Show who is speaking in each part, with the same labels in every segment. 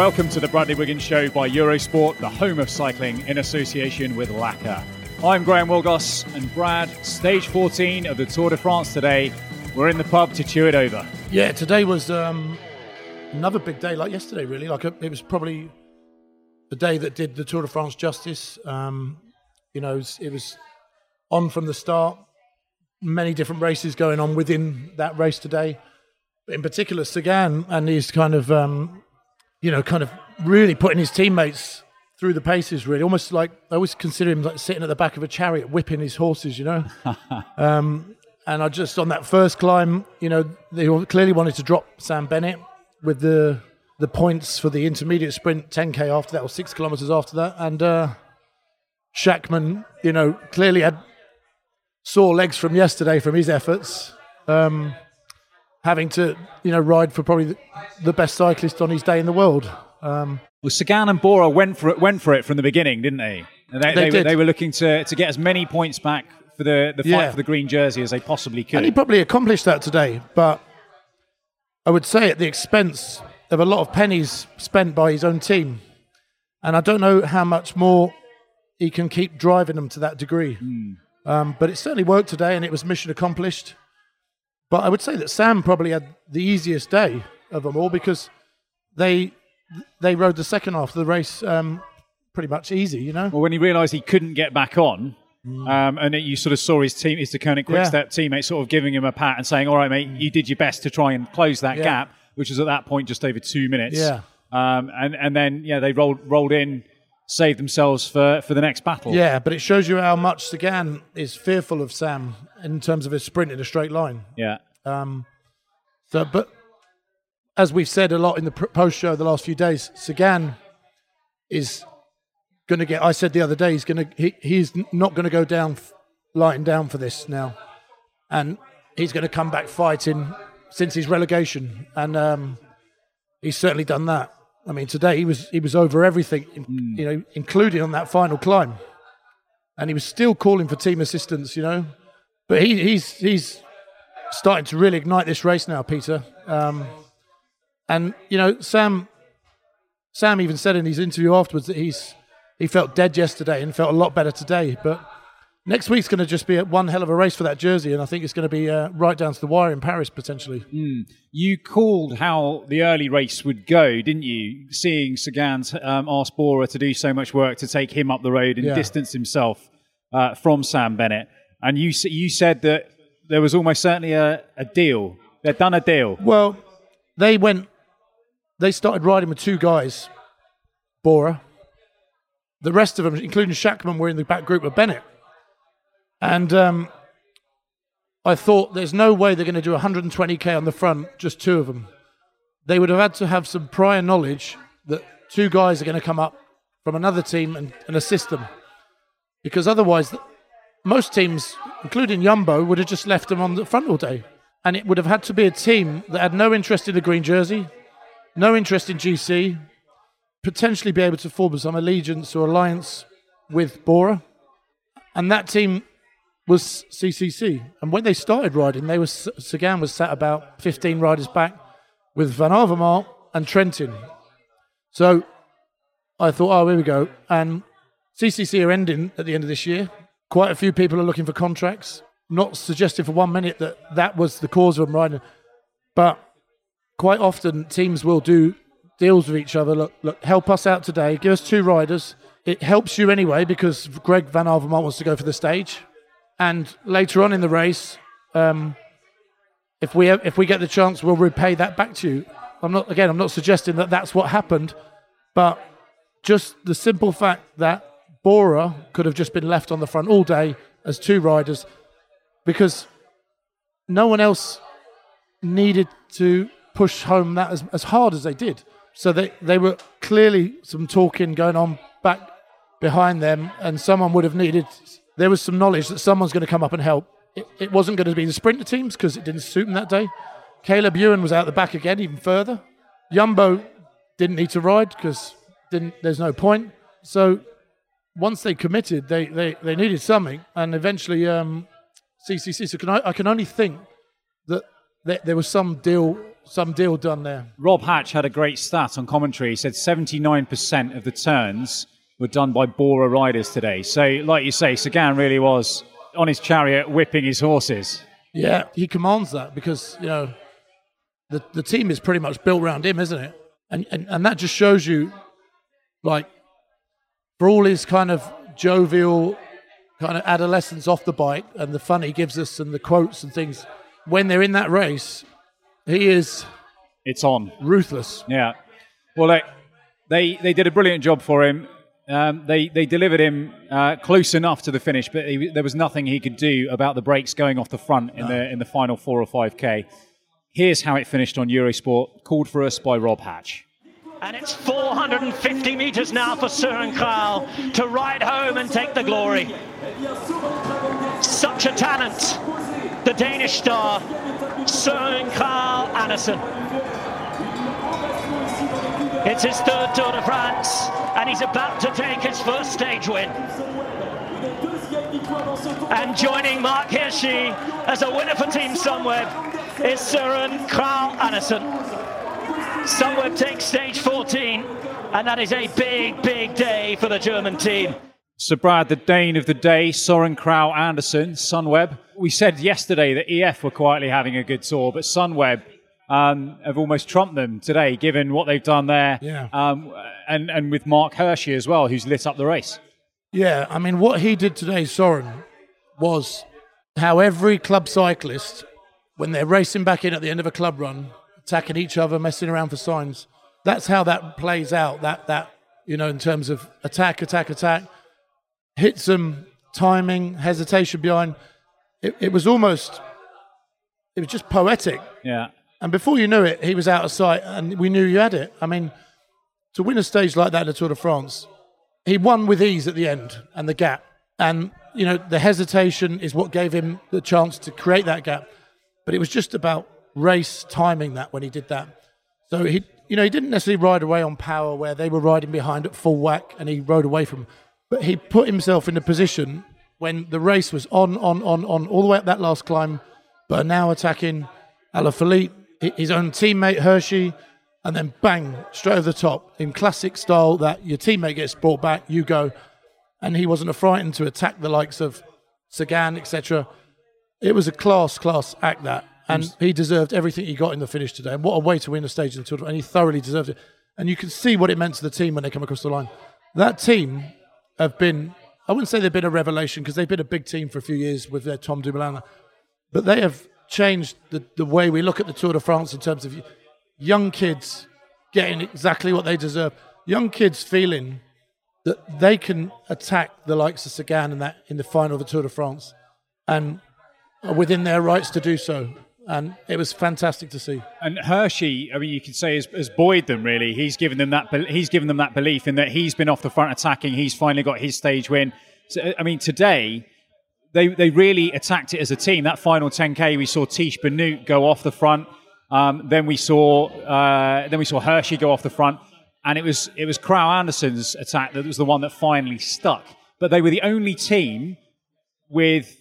Speaker 1: Welcome to the Bradley Wiggins Show by Eurosport, the home of cycling in association with Laka. I'm Graham Willgoss and Brad, stage 14 of the Tour de France today. We're in the pub to chew it over.
Speaker 2: Yeah, today was um, another big day like yesterday, really. Like a, it was probably the day that did the Tour de France justice. Um, you know, it was, it was on from the start. Many different races going on within that race today. In particular, Sagan and his kind of, um, you know, kind of really putting his teammates through the paces. Really, almost like I always consider him like sitting at the back of a chariot, whipping his horses. You know. um, and I just on that first climb, you know, they clearly wanted to drop Sam Bennett with the the points for the intermediate sprint, 10k after that, or six kilometers after that, and uh, Schachmann, you know, clearly had sore legs from yesterday from his efforts. Um, having to, you know, ride for probably the, best cyclist on his day in the world. Um,
Speaker 1: Well, Sagan and Bora went for it, went for it from the beginning, didn't they? And they,
Speaker 2: They
Speaker 1: they,
Speaker 2: did.
Speaker 1: they were looking to, to get as many points back for the, the fight
Speaker 2: Yeah.
Speaker 1: for the green jersey as they possibly could.
Speaker 2: and he probably accomplished that today, but I would say at the expense of a lot of pennies spent by his own team. And I don't know how much more he can keep driving them to that degree. Um, but it certainly worked today, and it was mission accomplished. But I would say that Sam probably had the easiest day of them all because they they rode the second half of the race um, pretty much easy, you know.
Speaker 1: Well, when he realised he couldn't get back on, um, and that you sort of saw his team, his Koenig
Speaker 2: Mm. Yeah.
Speaker 1: Quickstep teammate, sort of giving him a pat and saying, "All right, mate, you did your best to try and close that
Speaker 2: Yeah.
Speaker 1: gap," which was at that point just over two minutes.
Speaker 2: Yeah.
Speaker 1: Um, and and then yeah, they rolled rolled in, saved themselves for for the next battle.
Speaker 2: Yeah, but it shows you how much Sagan is fearful of Sam in terms of his sprint in a straight line.
Speaker 1: Yeah.
Speaker 2: Um, so, but as we've said a lot in the post show the last few days, Sagan is going to get. I said the other day he's going to. He, he's not going to go down, lying down for this now, and he's going to come back fighting since his relegation, and um, he's certainly done that. I mean, today he was he was over everything, in- you know, including on that final climb, and he was still calling for team assistance, you know. But he, he's he's starting to really ignite this race now, Peter. Um, and you know, Sam Sam even said in his interview afterwards that he's he felt dead yesterday and felt a lot better today. But next week's going to just be one hell of a race for that jersey, and I think it's going to be uh, right down to the wire in Paris potentially.
Speaker 1: You called how the early race would go, didn't you? Seeing Sagan's um, ask Bora to do so much work to take him up the road and
Speaker 2: Yeah.
Speaker 1: distance himself uh, from Sam Bennett, and you you said that there was almost certainly a, a deal. They'd done a deal.
Speaker 2: Well, they went. They started riding with two guys, Bora. The rest of them, including Schachmann, were in the back group with Bennett. And um, I thought there's no way they're going to do 120k on the front, just two of them. They would have had to have some prior knowledge that two guys are going to come up from another team and, and assist them. Because otherwise, most teams, including Yumbo, would have just left them on the front all day. And it would have had to be a team that had no interest in the green jersey, no interest in GC, potentially be able to form some allegiance or alliance with Bora. And that team was CCC. And when they started riding, they was Sagan was sat about 15 riders back with Van Avermaet and Trentin. So I thought, oh, here we go. And CCC are ending at the end of this year. Quite a few people are looking for contracts. Not suggesting for one minute that that was the cause of them riding, but quite often teams will do deals with each other. Look, look, help us out today. Give us two riders. It helps you anyway because Greg Van Avermaet wants to go for the stage, and later on in the race, um, if we if we get the chance, we'll repay that back to you. I'm not again. I'm not suggesting that that's what happened, but just the simple fact that Bora could have just been left on the front all day as two riders because no one else needed to push home that as, as hard as they did. So they, they were clearly some talking going on back behind them, and someone would have needed. There was some knowledge that someone's going to come up and help. It, it wasn't going to be the sprinter teams because it didn't suit them that day. Caleb Ewan was out the back again, even further. Yumbo didn't need to ride because there's no point. So once they committed, they, they, they needed something, and eventually um, CCC. So can I, I can only think that there, there was some deal some deal done there.
Speaker 1: Rob Hatch had a great stat on commentary. He said 79% of the turns were done by Bora riders today. So, like you say, Sagan really was on his chariot whipping his horses.
Speaker 2: Yeah, he commands that because, you know, the, the team is pretty much built around him, isn't it? And, and, and that just shows you, like, for all his kind of jovial kind of adolescence off the bike and the fun he gives us and the quotes and things, when they're in that race, he is.
Speaker 1: It's on.
Speaker 2: Ruthless.
Speaker 1: Yeah. Well, they they, they did a brilliant job for him. Um, they they delivered him uh, close enough to the finish, but he, there was nothing he could do about the brakes going off the front in no. the in the final four or five k. Here's how it finished on Eurosport, called for us by Rob Hatch.
Speaker 3: And it's 450 metres now for Søren Kragh to ride home and take the glory. Such a talent, the Danish star, Søren Kragh Andersen. It's his third Tour de France, and he's about to take his first stage win. And joining Marc Hirschi as a winner for Team Sunweb is Søren Kragh Andersen. Sunweb takes stage 14, and that is a big, big day for the German team.
Speaker 1: So, Brad, the Dane of the day, Soren Kragh Andersen, Sunweb. We said yesterday that EF were quietly having a good tour, but Sunweb um, have almost trumped them today, given what they've done there.
Speaker 2: Yeah.
Speaker 1: Um, and, and with Marc Hirschi as well, who's lit up the race.
Speaker 2: Yeah, I mean, what he did today, Soren, was how every club cyclist, when they're racing back in at the end of a club run, attacking each other, messing around for signs, that's how that plays out. That, that you know, in terms of attack, attack, attack hit some timing, hesitation behind. It, it was almost, it was just poetic.
Speaker 1: Yeah.
Speaker 2: And before you knew it, he was out of sight, and we knew you had it. I mean, to win a stage like that in the Tour de France, he won with ease at the end and the gap. And, you know, the hesitation is what gave him the chance to create that gap. But it was just about race timing that when he did that. So he, you know, he didn't necessarily ride away on power where they were riding behind at full whack and he rode away from but he put himself in a position when the race was on, on, on, on, all the way up that last climb, but now attacking Alaphilippe, his own teammate Hirschi, and then bang, straight over the top in classic style that your teammate gets brought back, you go. And he wasn't frightened to attack the likes of Sagan, etc. It was a class, class act that. And he deserved everything he got in the finish today. And what a way to win a stage in the Tour. And he thoroughly deserved it. And you can see what it meant to the team when they come across the line. That team have been, I wouldn't say they've been a revelation because they've been a big team for a few years with their Tom Dumoulin, but they have changed the, the way we look at the Tour de France in terms of young kids getting exactly what they deserve. Young kids feeling that they can attack the likes of Sagan in that in the final of the Tour de France, and are within their rights to do so and it was fantastic to see.
Speaker 1: And Hirschi, I mean, you could say has, has buoyed them really. He's given them that he's given them that belief in that he's been off the front attacking. He's finally got his stage win. So, I mean, today they they really attacked it as a team. That final 10k, we saw Tiesj Benoot go off the front. Um, then we saw uh, then we saw Hirschi go off the front, and it was it was Kragh Andersen's attack that was the one that finally stuck. But they were the only team with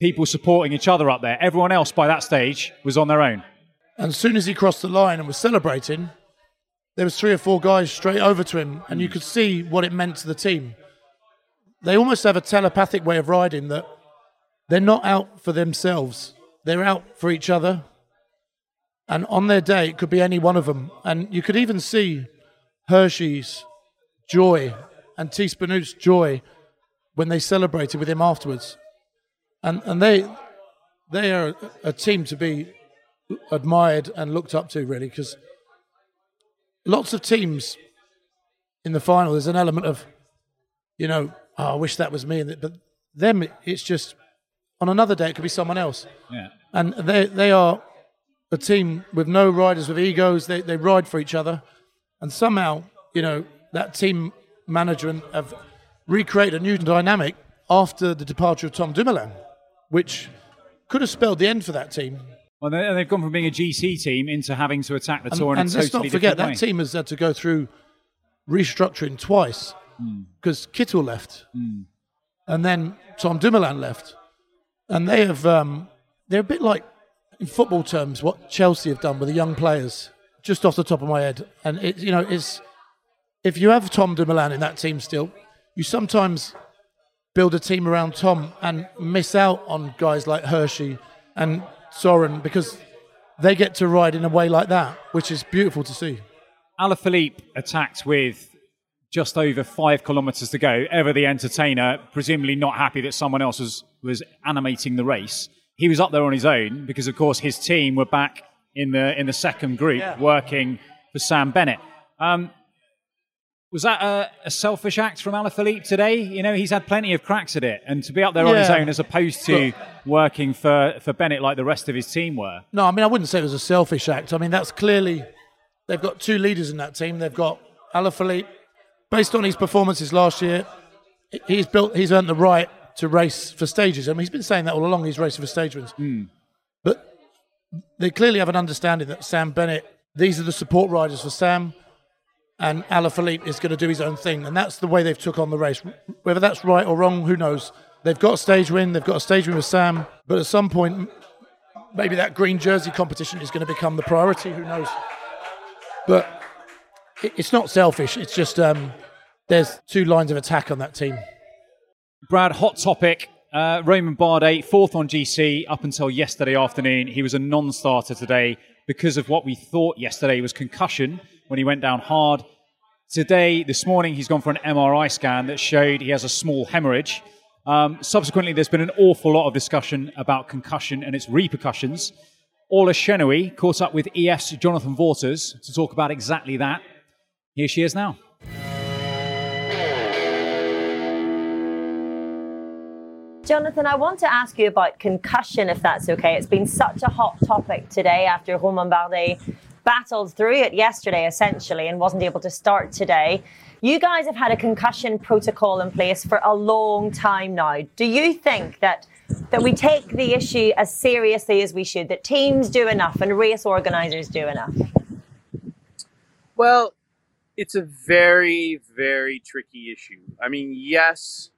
Speaker 1: people supporting each other up there. Everyone else by that stage was on their own.
Speaker 2: And as soon as he crossed the line and was celebrating, there was three or four guys straight over to him, and you could see what it meant to the team. They almost have a telepathic way of riding that they're not out for themselves; they're out for each other. And on their day, it could be any one of them, and you could even see Hirschi's joy and Benoot's joy when they celebrated with him afterwards and and they they are a team to be admired and looked up to really because lots of teams in the final, there's an element of, you know, oh, I wish that was me. But them, it's just on another day, it could be someone else.
Speaker 1: Yeah.
Speaker 2: And they they are a team with no riders with egos. They they ride for each other, and somehow, you know, that team management have recreated a new dynamic after the departure of Tom Dumoulin, which could have spelled the end for that team.
Speaker 1: Well, they, have gone from being a GC team into having to attack the tour
Speaker 2: and,
Speaker 1: in
Speaker 2: and
Speaker 1: a
Speaker 2: let's not forget that
Speaker 1: way.
Speaker 2: team has had to go through restructuring twice hmm. because Kittel left, hmm. and then Tom Dumoulin left, and they have um, they're a bit like in football terms what Chelsea have done with the young players. Just off the top of my head, and it you know it's if you have Tom Dumoulin in that team still, you sometimes build a team around Tom and miss out on guys like Hirschi and Soren because they get to ride in a way like that, which is beautiful to see.
Speaker 1: Alaphilippe attacked with just over five kilometres to go. Ever the entertainer, presumably not happy that someone else was, was animating the race. He was up there on his own because, of course, his team were back in the in the second group
Speaker 2: Yeah.
Speaker 1: working for Sam Bennett. Um, was that a, a selfish act from Alaphilippe today? You know, he's had plenty of cracks at it, and to be up there on his own as opposed to working for, for Bennett like the rest of his team were.
Speaker 2: No, I mean I wouldn't say it was a selfish act. I mean that's clearly they've got two leaders in that team. They've got Alaphilippe, based on his performances last year, he's built he's earned the right to race for stages. I mean he's been saying that all along. He's racing for stage wins, hmm. but they clearly have an understanding that Sam Bennett. These are the support riders for Sam, and Alaphilippe is going to do his own thing, and that's the way they've took on the race. Whether that's right or wrong, who knows? They've got a stage win. They've got a stage win with Sam, but at some point, maybe that green jersey competition is going to become the priority. Who knows? But it's not selfish. It's just um, there's two lines of attack on that team.
Speaker 1: Brad, hot topic. Uh, Romain Bardet, fourth on GC up until yesterday afternoon. He was a non starter today because of what we thought yesterday was concussion when he went down hard. Today, this morning, he's gone for an MRI scan that showed he has a small hemorrhage. Um, subsequently, there's been an awful lot of discussion about concussion and its repercussions. Orla Chennaoui caught up with EF's Jonathan Vaughters to talk about exactly that. Here she is now.
Speaker 4: Jonathan, I want to ask you about concussion, if that's okay. It's been such a hot topic today after Romain Bardet battled through it yesterday, essentially, and wasn't able to start today. You guys have had a concussion protocol in place for a long time now. Do you think that that we take the issue as seriously as we should? That teams do enough and race organisers do enough?
Speaker 5: Well, it's a very, very tricky issue. I mean, yes,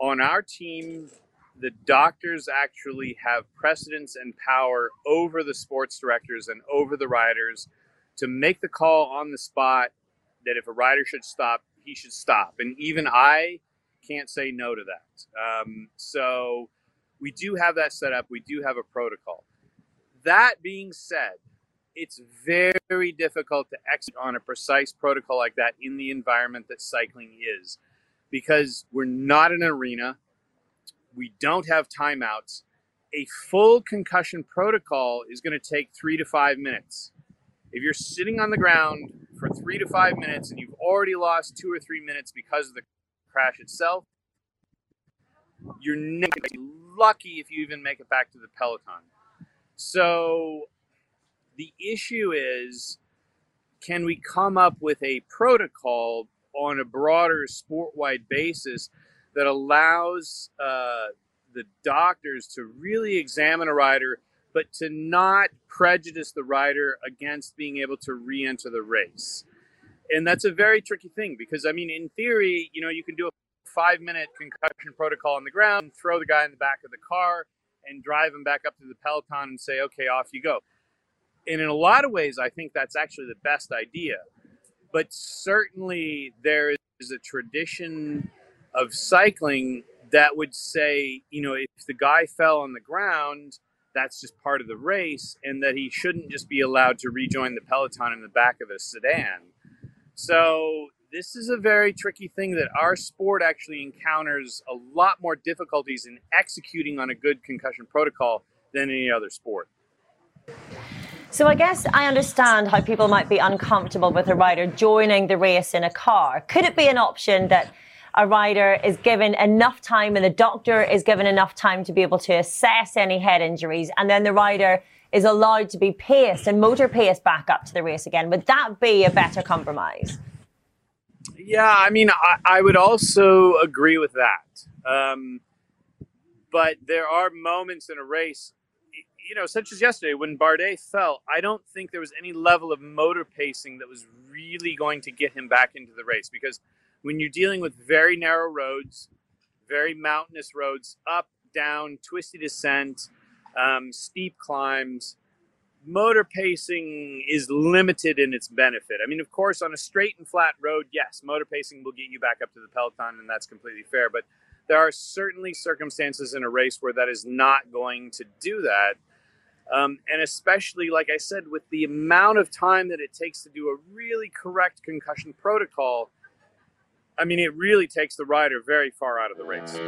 Speaker 5: on our team, the doctors actually have precedence and power over the sports directors and over the riders to make the call on the spot that if a rider should stop, he should stop. And even I can't say no to that. Um, so we do have that set up, we do have a protocol. That being said, it's very difficult to execute on a precise protocol like that in the environment that cycling is because we're not an arena. We don't have timeouts. A full concussion protocol is going to take three to five minutes. If you're sitting on the ground for three to five minutes and you've already lost two or three minutes because of the crash itself, you're lucky if you even make it back to the peloton. So the issue is can we come up with a protocol on a broader sport wide basis that allows uh, the doctors to really examine a rider, but to not prejudice the rider against being able to re enter the race? And that's a very tricky thing because, I mean, in theory, you know, you can do a five minute concussion protocol on the ground, throw the guy in the back of the car, and drive him back up to the peloton and say, okay, off you go. And in a lot of ways, I think that's actually the best idea. But certainly, there is a tradition of cycling that would say, you know, if the guy fell on the ground, that's just part of the race, and that he shouldn't just be allowed to rejoin the peloton in the back of a sedan. So, this is a very tricky thing that our sport actually encounters a lot more difficulties in executing on a good concussion protocol than any other sport.
Speaker 4: So I guess I understand how people might be uncomfortable with a rider joining the race in a car. Could it be an option that a rider is given enough time and the doctor is given enough time to be able to assess any head injuries and then the rider is allowed to be paced and motor paced back up to the race again? Would that be a better compromise?
Speaker 5: Yeah, I mean, I, I would also agree with that. Um, but there are moments in a race, you know, such as yesterday when Bardet fell. I don't think there was any level of motor pacing that was really going to get him back into the race because when you're dealing with very narrow roads, very mountainous roads, up, down, twisty descent, um, steep climbs, motor pacing is limited in its benefit. I mean, of course, on a straight and flat road, yes, motor pacing will get you back up to the peloton, and that's completely fair. But there are certainly circumstances in a race where that is not going to do that. Um, and especially, like I said, with the amount of time that it takes to do a really correct concussion protocol, I mean, it really takes the rider very far out of the race.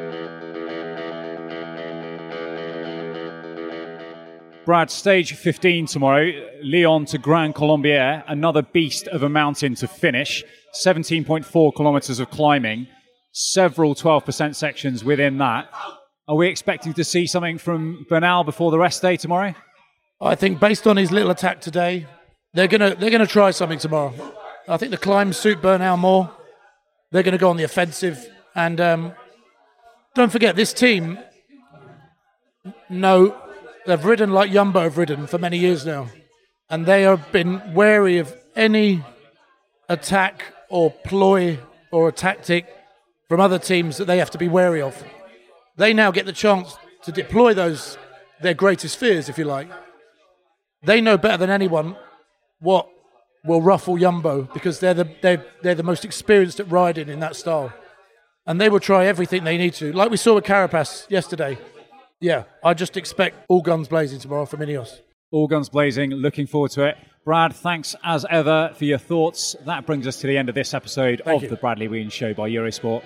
Speaker 1: Brad, stage 15 tomorrow, Lyon to Grand Colombier, another beast of a mountain to finish, 17.4 kilometers of climbing, several 12% sections within that. Are we expecting to see something from Bernal before the rest day tomorrow?
Speaker 2: I think based on his little attack today, they're gonna they're gonna try something tomorrow. I think the climbs suit Bernal more. They're going to go on the offensive, and um, don't forget this team. No, they've ridden like Yumbo have ridden for many years now, and they have been wary of any attack or ploy or a tactic from other teams that they have to be wary of. They now get the chance to deploy those their greatest fears, if you like. They know better than anyone what will ruffle Yumbo because they're the they're, they're the most experienced at riding in that style, and they will try everything they need to, like we saw with Carapaz yesterday. Yeah, I just expect all guns blazing tomorrow from Ineos.
Speaker 1: All guns blazing. Looking forward to it. Brad, thanks as ever for your thoughts. That brings us to the end of this episode
Speaker 2: Thank
Speaker 1: of
Speaker 2: you.
Speaker 1: the Bradley Wiggins Show by Eurosport.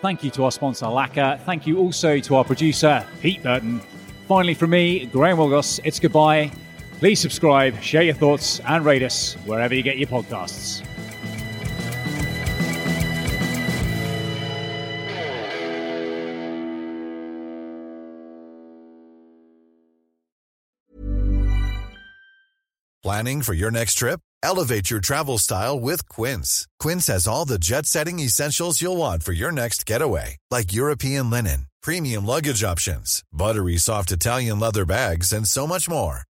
Speaker 1: Thank you to our sponsor, Laka. Thank you also to our producer, Pete Burton. Finally, from me, Graham Willgoss, it's goodbye. Please subscribe, share your thoughts, and rate us wherever you get your podcasts.
Speaker 6: Planning for your next trip? Elevate your travel style with Quince. Quince has all the jet setting essentials you'll want for your next getaway, like European linen, premium luggage options, buttery soft Italian leather bags, and so much more.